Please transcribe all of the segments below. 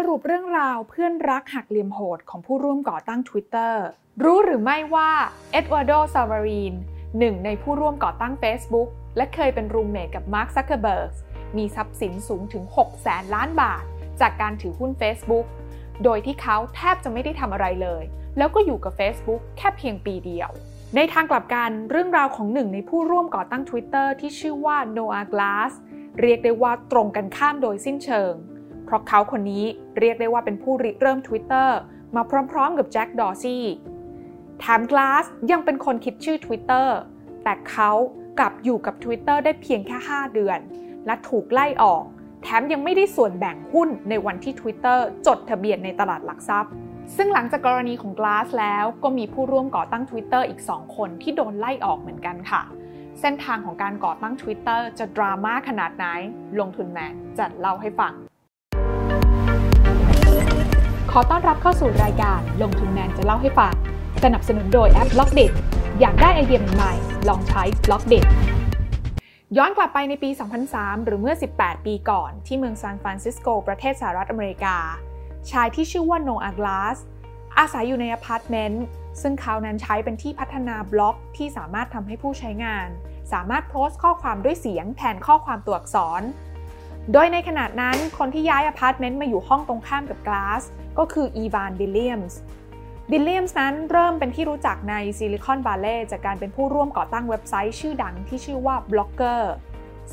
สรุปเรื่องราวเพื่อนรักหักเหลี่ยมโหดของผู้ร่วมก่อตั้ง Twitter รู้หรือไม่ว่าเอ็ดวาร์โด ซาวารีนหนึ่งในผู้ร่วมก่อตั้ง Facebook และเคยเป็นรูมเมทกับมาร์คซักเคเบิร์กมีทรัพย์สินสูงถึง 6 แสนล้านบาท จากการถือหุ้น Facebook โดยที่เขาแทบจะไม่ได้ทำอะไรเลย แล้วก็อยู่กับ Facebook แค่เพียงปีเดียว ในทางกลับกันเรื่องราวของหนึ่งในผู้ร่วมก่อตั้ง Twitter ที่ชื่อว่า Noah Glass เรียกได้ว่าตรงกันข้ามโดยสิ้นเชิง เพราะเขาคนนี้เรียกได้ว่าเป็นผู้ริเริ่ม Twitter มาพร้อมๆกับแจ็คดอร์ซี่แถม Glass ยังเป็นคนคิดชื่อ Twitter แต่เขากลับอยู่กับ Twitter ได้เพียงแค่ 5 เดือน และถูกไล่ออก แถมยังไม่ได้ส่วนแบ่งหุ้นในวันที่ Twitter จดทะเบียนในตลาดหลักทรัพย์ ซึ่งหลังจากกรณีของ Glass แล้วก็มีผู้ร่วมก่อตั้ง Twitter อีก 2 คนที่โดนไล่ออกเหมือนกันค่ะ เส้นทางของการก่อตั้ง Twitter จะดราม่าขนาดไหน ลงทุนแมนจะเล่าให้ฟัง ขอต้อนรับเข้าสู่รายการลงทุนแมนจะเล่าให้ฟัง สนับสนุนโดยแอป b ล็อกเด็อยากได้ไอเดียใหม่ลองใช้ b ล็อกเด็ย้อนกลับไปในปี 2003 หรือเมื่อ 18 ปีก่อน ที่เมืองซานฟรานซิสโก ประเทศสหรัฐอเมริกา ชายที่ชื่อว่าโนอาห์กลาส อาศัยอยู่ในอพาร์ตเมนต์ ซึ่งเขานั้นใช้เป็นที่พัฒนาบล็อกที่สามารถทำให้ผู้ใช้งาน สามารถโพสต์ข้อความด้วยเสียงแทนข้อความตัวอักษร โดยในขณะนั้นคนที่ย้ายอพาร์ตเมนต์มาอยู่ห้องตรงข้ามกับกลาสก็คืออีวาน วิลเลียมส์ วิลเลียมส์นั้นเริ่มเป็นที่รู้จักในซิลิคอนวาเลย์จากการเป็นผู้ร่วมก่อตั้งเว็บไซต์ชื่อดังที่ชื่อว่าบล็อกเกอร์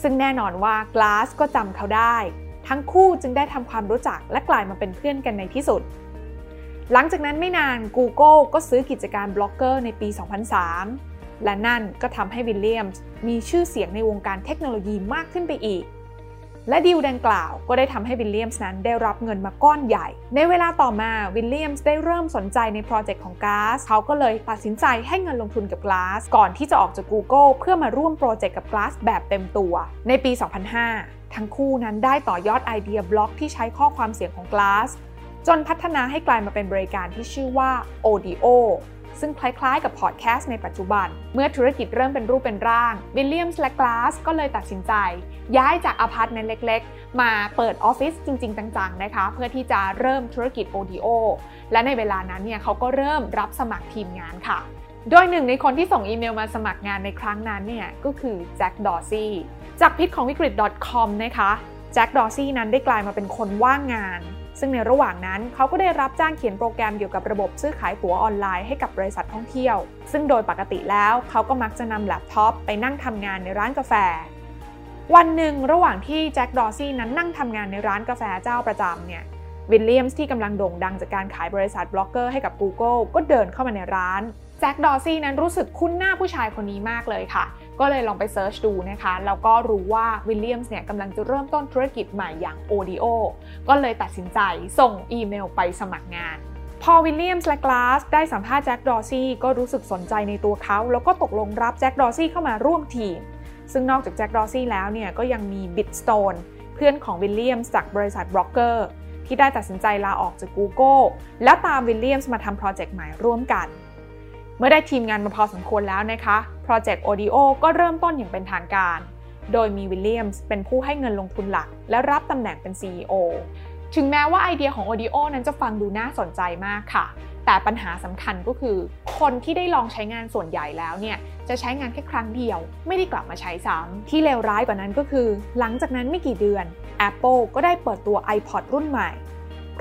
ซึ่งแน่นอนว่ากลาสก็จำเขาได้ ทั้งคู่จึงได้ทำความรู้จักและกลายมาเป็นเพื่อนกันในที่สุด หลังจากนั้นไม่นาน Google ก็ซื้อกิจการบล็อกเกอร์ในปี 2003 และนั่นก็ทำให้วิลเลียมส์มีชื่อเสียงในวงการเทคโนโลยีมากขึ้นไปอีก และดีลดังกล่าวก็ได้ทำให้วิลเลียมส์นั้นได้รับเงินมาก้อนใหญ่ ในเวลาต่อมาวิลเลียมส์ได้เริ่มสนใจในโปรเจกต์ของก a s เขาก็เลยตัดสินใจให้เงินลงทุนกับ Glass ก่อนที่จะออกจาก Google เพื่อมาร่วมโปรเจกต์กับ Glass แบบเต็มตัว ในปี 2005 ทั้งคู่นั้นได้ต่อยอดไอเดียบล็อกที่ใช้ข้อความเสียงของ Glass จนพัฒนาให้กลายมาเป็นบริการที่ชื่อว่า Odeo ซึ่งคล้ายๆ กับพอดแคสต์ในปัจจุบัน เมื่อธุรกิจเริ่มเป็นรูปเป็นร่างวิลเลียมส์และกลาสก็เลยตัดสินใจ ย้ายจากอพาร์ตเมนต์เล็กๆ มาเปิดออฟฟิศจริง ๆ จังๆนะคะ เพื่อที่จะเริ่มธุรกิจ Odeo และในเวลานั้นเนี่ยเขาก็เริ่มรับสมัครทีมงานค่ะโดยหนึ่งในคนที่ส่งอีเมลมาสมัครงานในครั้งนั้นเนี่ยก็คือแจ็คดอร์ซี่จากพิษของวิกฤต .com นะคะ แจ็คดอร์ซี่นั้นได้กลายมาเป็นคนว่างงาน ซึ่งในระหว่างนั้นเขาก็ได้รับจ้างเขียนโปรแกรมเกี่ยวกับระบบซื้อขายตั๋วออนไลน์ให้กับบริษัทท่องเที่ยว ซึ่งโดยปกติแล้วเขาก็มักจะนำแล็ปท็อปไปนั่งทำงานในร้านกาแฟ วันหนึ่งระหว่างที่แจ็คดอร์ซี่นั้นนั่งทำงานในร้านกาแฟเจ้าประจำเนี่ยวิลเลียมส์ที่กำลังโด่งดังจากการขายบริษัทบล็อกเกอร์ให้กับ Google ก็เดินเข้ามาในร้านแจ็คดอร์ซี่นั้นรู้สึกคุ้นหน้าผู้ชายคนนี้มากเลยค่ะ ก็เลยลองไป search ดูนะคะแล้วก็รู้ว่าวิลเลียมส์เนี่ยกำลังจะเริ่มต้นธุรกิจใหม่อย่าง Odeo ก็เลยตัดสินใจส่งอีเมลไปสมัครงานพอวิลเลียมส์และกลาสได้สัมภาษณ์แจ็คดอร์ซี่ก็รู้สึกสนใจในตัวเขา แล้วก็ตกลงรับแจ็คดอร์ซี่เข้ามาร่วมทีม ซึ่งนอกจากแจ็คดอร์ซี่แล้วเนี่ยก็ยังมีบิซ สโตนเพื่อนของวิลเลียมส์จากบริษัทบล็อกเกอร์ที่ได้ตัดสินใจลาออกจาก Google แล้วตามวิลเลียมส์มาทำโปรเจกต์ใหม่ร่วมกัน เมื่อได้ทีมงานมาพอสมควรแล้วนะคะโปรเจกต์ Audio ก็เริ่มต้นอย่างเป็นทางการ โดยมีวิลเลียมส์เป็นผู้ให้เงินลงทุนหลัก และรับตำแหน่งเป็น CEO ถึงแม้ว่าไอเดียของ Audio นั้นจะฟังดูน่าสนใจมากค่ะ แต่ปัญหาสำคัญก็คือ คนที่ได้ลองใช้งานส่วนใหญ่แล้วเนี่ย จะใช้งานแค่ครั้งเดียว ไม่ได้กลับมาใช้ซ้ำที่เลวร้ายกว่านั้นก็คือ หลังจากนั้นไม่กี่เดือน Apple ก็ได้เปิดตัว iPod รุ่นใหม่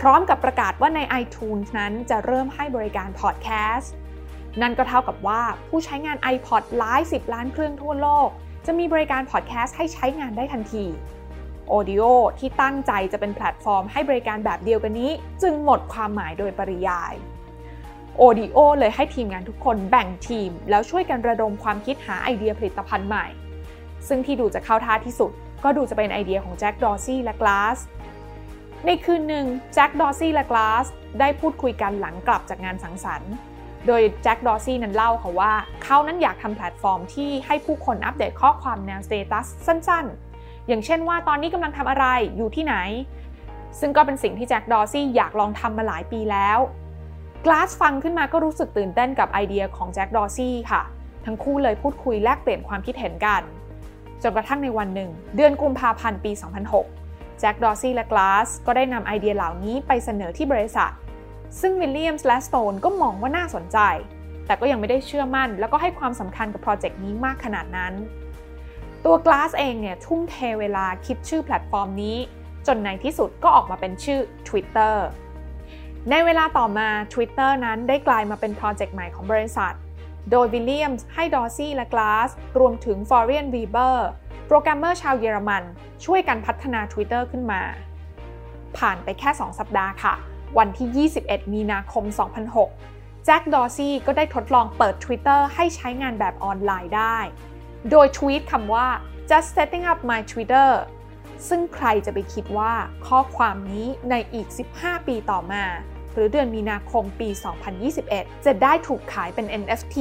พร้อมกับประกาศว่าใน iTunes นั้นจะเริ่มให้บริการพอดแคสต์ นั่นก็เท่ากับว่าผู้ใช้งาน iPod หลาย 10 ล้านเครื่องทั่วโลก จะมีบริการพอดแคสต์ให้ใช้งานได้ทันที Audio ที่ตั้งใจจะเป็นแพลตฟอร์มให้บริการแบบเดียวกันนี้ จึงหมดความหมายโดยปริยาย Audio เลยให้ทีมงานทุกคนแบ่งทีม แล้วช่วยกันระดมความคิดหาไอเดียผลิตภัณฑ์ใหม่ ซึ่งที่ดูจะเข้าท่าที่สุด ก็ดูจะเป็นไอเดียของแจ็คดอซี่และกลาสในคืนหนึ่งแจ็คดอซี่และกลาสได้พูดคุยกันหลังกลับจากงานสังสรรค์ โดยแจ็คดอซี่นั้นเล่าค่ะว่า เขานั้นอยากทำแพลตฟอร์มที่ให้ผู้คนอัปเดตข้อความแนวสเตตัสสั้นๆ อย่างเช่นว่าตอนนี้กำลังทำอะไรอยู่ที่ไหน ซึ่งก็เป็นสิ่งที่แจ็คดอซี่อยากลองทำมาหลายปีแล้วกลาสฟังขึ้นมาก็รู้สึกตื่นเต้นกับไอเดียของแจ็คดอซี่ค่ะ ทั้งคู่เลยพูดคุยแลกเปลี่ยนความคิดเห็นกันจนกระทั่งในวันหนึ่ง เดือนกุมภาพันธ์ปี 2006 แจ็คดอซี่และกลาสก็ได้นำไอเดียเหล่านี้ไปเสนอที่บริษัท ซึ่งวิลเลียมส์และสโตนก็มองว่าน่าสนใจ แต่ก็ยังไม่ได้เชื่อมั่น แล้วก็ให้ความสำคัญกับโปรเจกต์นี้มากขนาดนั้น ตัวกลาสเองเนี่ยทุ่มเทเวลาคิดชื่อแพลตฟอร์มนี้ จนในที่สุดก็ออกมาเป็นชื่อ Twitter ในเวลาต่อมา Twitter นั้นได้กลายมาเป็นโปรเจกต์ใหม่ของบริษัท โดยวิลเลียมส์ให้ดอซี่และกลาสรวมถึงฟลอเรียน เวเบอร์โปรแกรมเมอร์ชาวเยอรมัน ช่วยกันพัฒนา Twitter ขึ้นมา ผ่านไปแค่ 2 สัปดาห์ค่ะ วันที่ 21 มีนาคม 2006 แจ็คดอร์ซี่ก็ได้ทดลองเปิด Twitter ให้ใช้งานแบบออนไลน์ได้ โดยทวีตคำว่า just setting up my Twitter ซึ่งใครจะไปคิดว่าข้อความนี้ในอีก 15 ปีต่อมา หรือเดือนมีนาคมปี 2021 จะได้ถูกขายเป็น NFT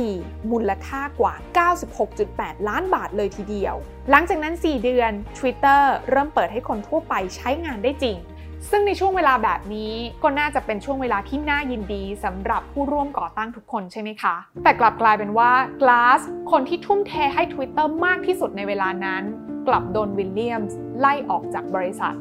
มูลค่ากว่า 96.8 ล้านบาทเลยทีเดียว หลังจากนั้น 4 เดือน Twitter เริ่มเปิดให้คนทั่วไปใช้งานได้จริง ซึ่งในช่วงเวลาแบบนี้ก็น่าจะเป็นช่วงเวลาที่น่ายินดีสำหรับผู้ร่วมก่อตั้งทุกคนใช่ไหมคะ แต่กลับกลายเป็นว่า Glass คนที่ทุ่มเทให้ Twitter มากที่สุดในเวลานั้น กลับโดนวิลเลียมส์ไล่ออกจากบริษัท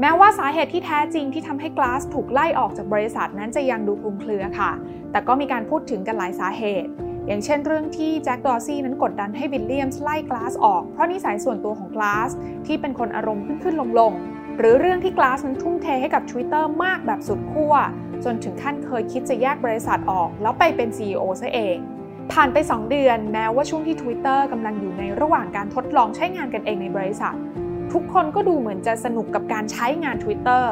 แม้ว่าสาเหตุที่แท้จริงที่ทำให้กลาสถูกไล่ออกจากบริษัทนั้นจะยังดูคลุมเครือค่ะ แต่ก็มีการพูดถึงกันหลายสาเหตุอย่างเช่นเรื่องที่แจ็คดอร์ซี่นั้นกดดันให้วิลเลียมส์ไล่กลาสออก เพราะนิสัยส่วนตัวของกลาสที่เป็นคนอารมณ์ขึ้นขึ้นลงลง หรือเรื่องที่กลาสนั้นทุ่มเทให้กับ Twitter มากแบบสุดขั้ว จนถึงขั้นเคยคิดจะแยกบริษัทออก แล้วไปเป็น CEO ซะเอง ผ่านไป 2 เดือนแม้ว่าช่วงที่ Twitter กำลังอยู่ในระหว่างการทดลองใช้งานกันเองในบริษัท ทุกคนก็ดูเหมือนจะสนุกกับการใช้งาน Twitter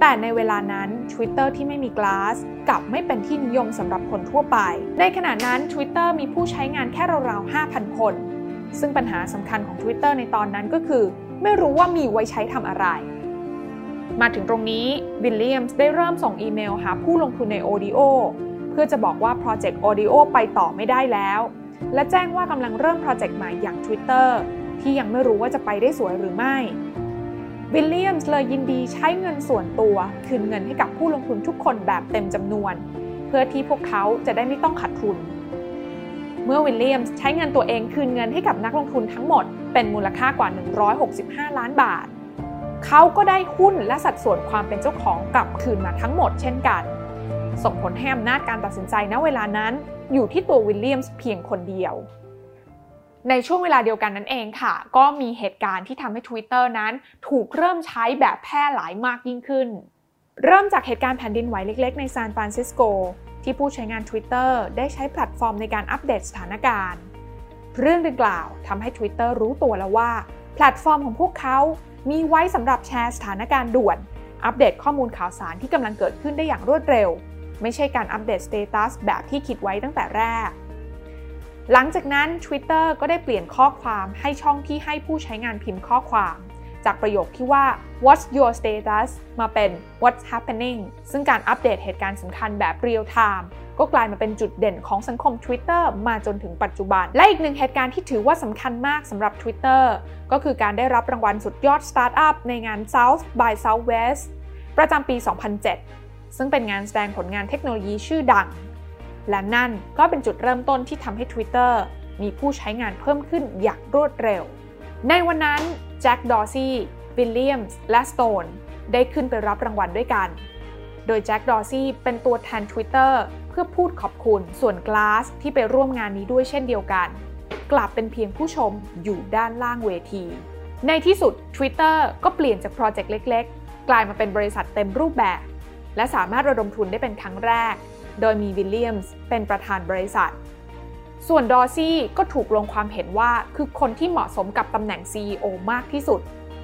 แต่ในเวลานั้น Twitter ที่ไม่มี Glass กับไม่เป็นที่นิยมสำหรับคนทั่วไป ในขณะนั้น Twitter มีผู้ใช้งานแค่ราวๆ 5,000 คน ซึ่งปัญหาสำคัญของ Twitter ในตอนนั้นก็คือ ไม่รู้ว่ามีไว้ใช้ทำอะไร มาถึงตรงนี้วิลเลียมส์ได้เริ่มส่งอีเมลหาผู้ลงทุนใน Audio เพื่อจะบอกว่าโปรเจกต์ Audio ไปต่อไม่ได้แล้ว และแจ้งว่ากำลังเริ่มโปรเจกต์ใหม่อย่าง Twitter ที่ยังไม่รู้ว่าจะไปได้สวยหรือไม่วิลเลียมส์เลยยินดีใช้เงินส่วนตัว คืนเงินให้กับผู้ลงทุนทุกคนแบบเต็มจำนวน เพื่อที่พวกเขาจะได้ไม่ต้องขาดทุน เมื่อวิลเลียมส์ใช้เงินตัวเองคืนเงินให้กับนักลงทุนทั้งหมดเป็นมูลค่ากว่า 165 ล้านบาท เขาก็ได้หุ้นและสัดส่วนความเป็นเจ้าของกลับคืนมาทั้งหมดเช่นกัน ส่งผลให้อำนาจการตัดสินใจณเวลานั้น อยู่ที่ตัววิลเลียมส์เพียงคนเดียว ในช่วงเวลาเดียวกันนั้นเองค่ะ ก็มีเหตุการณ์ที่ทำให้ Twitter นั้น ถูกเริ่มใช้แบบแพร่หลายมากยิ่งขึ้น เริ่มจากเหตุการณ์แผ่นดินไหวเล็ก ๆ ในซานฟรานซิสโก ที่ผู้ใช้งาน Twitter ได้ใช้แพลตฟอร์มในการอัปเดตสถานการณ์ เรื่องดังกล่าวทำให้ Twitter รู้ตัวแล้วว่า แพลตฟอร์มของพวกเขา มีไว้สำหรับแชร์สถานการณ์ด่วน อัปเดตข้อมูลข่าวสารที่กำลังเกิดขึ้นได้อย่างรวดเร็ว ไม่ใช่การอัปเดตสเตตัสแบบที่คิดไว้ตั้งแต่แรก หลังจากนั้น Twitter ก็ได้เปลี่ยนข้อความให้ช่องที่ให้ผู้ใช้งานพิมพ์ข้อความ จากประโยคที่ว่า What's your status มาเป็น What's happening ซึ่งการอัปเดตเหตุการณ์สำคัญแบบ real time ก็กลายมาเป็นจุดเด่นของสังคม Twitter มาจนถึงปัจจุบัน และอีกหนึ่งเหตุการณ์ที่ถือว่าสำคัญมากสำหรับ Twitter ก็คือการได้รับรางวัลสุดยอดสตาร์ทอัพในงาน South by Southwest ประจำปี 2007 ซึ่งเป็นงานแสดงผลงานเทคโนโลยีชื่อดัง และนั่นก็เป็นจุดเริ่มต้นที่ทำให้ Twitter มีผู้ใช้งานเพิ่มขึ้นอย่างรวดเร็ว ในวันนั้น แจ็ค ดอร์ซี่วิลเลียมส์และสโตนได้ขึ้นไปรับรางวัลด้วยกัน โดยแจ็ค ดอร์ซี่เป็นตัวแทน Twitter เพื่อพูดขอบคุณส่วน Glass ที่ไปร่วมงานนี้ด้วยเช่นเดียวกัน กลับเป็นเพียงผู้ชมอยู่ด้านล่างเวที ในที่สุด Twitter ก็เปลี่ยนจากโปรเจกต์เล็ก ๆ กลายมาเป็นบริษัทเต็มรูปแบบ และสามารถระดมทุนได้เป็นครั้งแรก โดยมีวิลเลียมส์เป็นประธานบริษัท ส่วนดอร์ซี่ก็ถูกลงความเห็นว่าคือคนที่เหมาะสมกับตำแหน่ง CEO มากที่สุด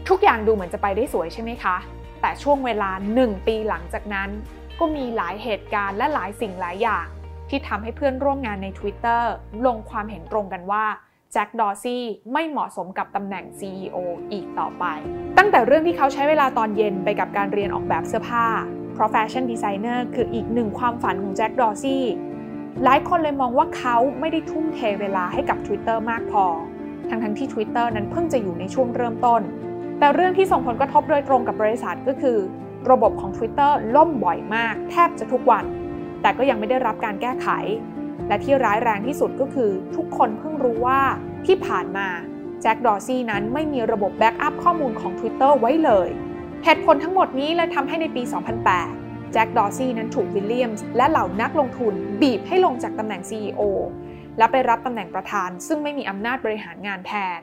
ทุกอย่างดูเหมือนจะไปได้สวยใช่ไหมคะ แต่ช่วงเวลา 1 ปีหลังจากนั้น ก็มีหลายเหตุการณ์และหลายสิ่งหลายอย่าง ที่ทำให้เพื่อนร่วมงานใน Twitter ลงความเห็นตรงกันว่าแจ็คดอร์ซี่ไม่เหมาะสมกับตำแหน่ง CEO อีกต่อไป ตั้งแต่เรื่องที่เขาใช้เวลาตอนเย็นไปกับการเรียนออกแบบเสื้อผ้าเพราะ fashion designer คืออีกหนึ่งความฝันของแจ็คดอร์ซี่ หลายคนเลยมองว่าเขาไม่ได้ทุ่มเทเวลาให้กับ Twitter มากพอ ทั้งทั้งที่ Twitter นั้นเพิ่งจะอยู่ในช่วงเริ่มต้น แต่เรื่องที่ส่งผลกระทบโดยตรงกับบริษัทก็คือ ระบบของ Twitter ล่มบ่อยมาก แทบจะทุกวัน แต่ก็ยังไม่ได้รับการแก้ไข และที่ร้ายแรงที่สุดก็คือ ทุกคนเพิ่งรู้ว่าที่ผ่านมาแจ็คดอร์ซี่นั้นไม่มีระบบ backup ข้อมูลของ Twitter ไว้เลย เหตุผลทั้งหมดนี้เลยทำให้ในปี 2008 แจ็คดอร์ซี่นั้นถูกวิลเลียมส์และเหล่านักลงทุนบีบให้ลงจากตำแหน่ง CEO และไปรับตำแหน่งประธาน ซึ่งไม่มีอำนาจบริหารงานแทน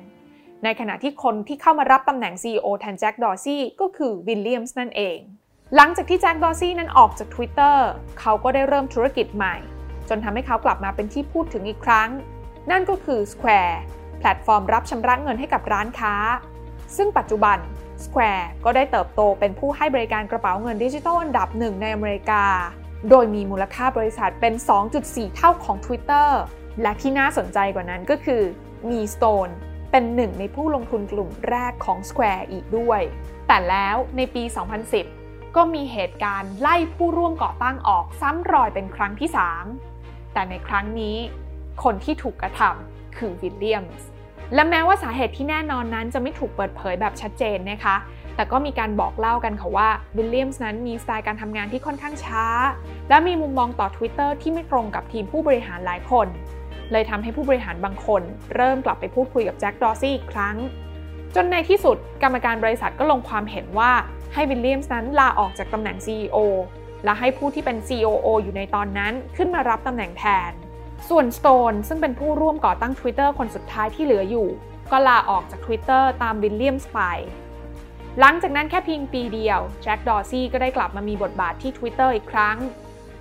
ในขณะที่คนที่เข้ามารับตำแหน่ง CEO แทนแจ็คดอร์ซี่ก็คือวิลเลียมส์นั่นเอง หลังจากที่แจ็คดอร์ซี่นั้นออกจาก Twitter เขาก็ได้เริ่มธุรกิจใหม่ จนทำให้เขากลับมาเป็นที่พูดถึงอีกครั้ง นั่นก็คือ Square แพลตฟอร์มรับชำระเงินให้กับร้านค้า ซึ่งปัจจุบัน Square ก็ได้เติบโตเป็นผู้ให้บริการกระเป๋าเงินดิจิทัลอันดับหนึ่งในอเมริกา โดยมีมูลค่าบริษัทเป็น 2.4 เท่าของ Twitter และที่น่าสนใจกว่านั้นก็คือมี Stone เป็นหนึ่งในผู้ลงทุนกลุ่มแรกของ Square อีกด้วย แต่แล้วในปี 2010 ก็มีเหตุการณ์ไล่ผู้ร่วมก่อตั้งออกซ้ำรอยเป็นครั้งที่ 3 แต่ในครั้งนี้ คนที่ถูกกระทำคือวิลเลียมส์ และแม้ว่าสาเหตุที่แน่นอนนั้นจะไม่ถูกเปิดเผยแบบชัดเจนนะคะ แต่ก็มีการบอกเล่ากันค่ะว่าวิลเลียมส์นั้นมีสไตล์การทำงานที่ค่อนข้างช้า และมีมุมมองต่อ Twitter ที่ไม่ตรงกับทีมผู้บริหารหลายคน เลยทำให้ผู้บริหารบางคน เริ่มกลับไปพูดคุยกับแจ็คดอร์ซี่อีกครั้ง จนในที่สุดกรรมการบริษัทก็ลงความเห็นว่าให้วิลเลียมส์นั้นลาออกจากตำแหน่ง CEO และให้ผู้ที่เป็น COO อยู่ในตอนนั้นขึ้นมารับตำแหน่งแทน ส่วน Stone ซึ่งเป็นผู้ร่วมก่อตั้ง Twitter คนสุดท้ายที่เหลืออยู่ ก็ลาออกจาก Twitter ตามวิลเลียมส์ไป หลังจากนั้นแค่เพียงปีเดียวแจ็คดอร์ซี่ก็ได้กลับมามีบทบาทที่ Twitter อีกครั้ง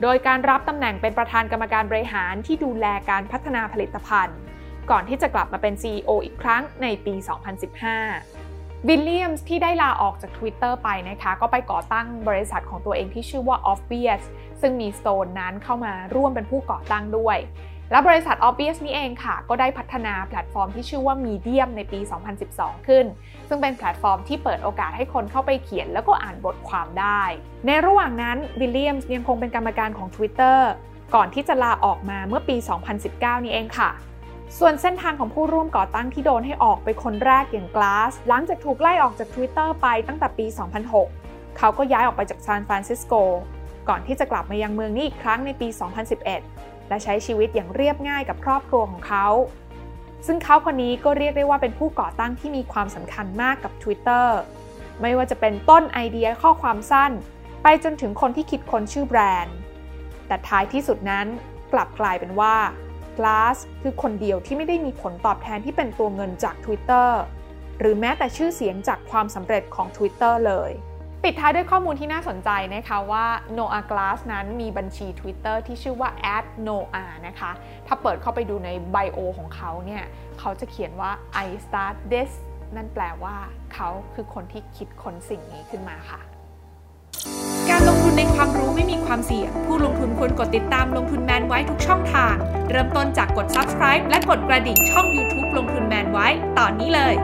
โดยการรับตำแหน่งเป็นประธานกรรมการบริหารที่ดูแลการพัฒนาผลิตภัณฑ์ ก่อนที่จะกลับมาเป็น CEO อีกครั้งในปี 2015 วิลเลียมส์ที่ได้ลาออกจาก Twitter ไปนะคะ ก็ไปก่อตั้งบริษัทของตัวเองที่ชื่อว่า Obvious ซึ่งมี Stone นั้นเข้ามาร่วมเป็นผู้ก่อตั้งด้วย และบริษัท Obvious นี้เองค่ะ ก็ได้พัฒนาแพลตฟอร์มที่ชื่อว่า Medium ในปี 2012 ขึ้น ซึ่งเป็นแพลตฟอร์มที่เปิดโอกาสให้คนเข้าไปเขียนแล้วก็อ่านบทความได้ ในระหว่างนั้นวิลเลียมส์ยังคงเป็นกรรมการของ Twitter ก่อนที่จะลาออกมาเมื่อปี 2019 นี้เองค่ะ ส่วนเส้นทางของผู้ร่วมก่อตั้งที่โดนให้ออกไปคนแรกอย่าง Glass หลังจากถูกไล่ออกจาก Twitter ไปตั้งแต่ปี 2006 เขาก็ย้ายออกไปจากซานฟรานซิสโก ก่อนที่จะกลับมายังเมืองนี้อีกครั้งในปี 2011 และใช้ชีวิตอย่างเรียบง่ายกับครอบครัวของเขา ซึ่งเขาคนนี้ก็เรียกได้ว่าเป็นผู้ก่อตั้งที่มีความสำคัญมากกับ Twitter ไม่ว่าจะเป็นต้นไอเดียข้อความสั้น ไปจนถึงคนที่คิดค้นชื่อแบรนด์ แต่ท้ายที่สุดนั้นกลับกลายเป็นว่า Glass คือคนเดียวที่ไม่ได้มีผลตอบแทนที่เป็นตัวเงินจาก Twitter หรือแม้แต่ชื่อเสียงจากความสำเร็จของ Twitter เลย ปิดท้ายด้วยข้อมูลที่น่าสนใจนะคะว่า Noah Glass นั้นมีบัญชี Twitter ที่ชื่อว่า @noah นะคะ ถ้าเปิดเข้าไปดูในไบโอของเขาเนี่ย เขาจะเขียนว่า I start this นั่นแปลว่าเขาคือคนที่คิดค้นสิ่งนี้ขึ้นมาค่ะ นในความรู้ไม่มีความเสี่ยง ผู้ลงทุนควรกดติดตามลงทุนแมนไว้ทุกช่องทาง เริ่มต้นจากกด subscribe และกดกระดิ่งช่อง YouTube ลงทุนแมนไว้ตอนนี้เลย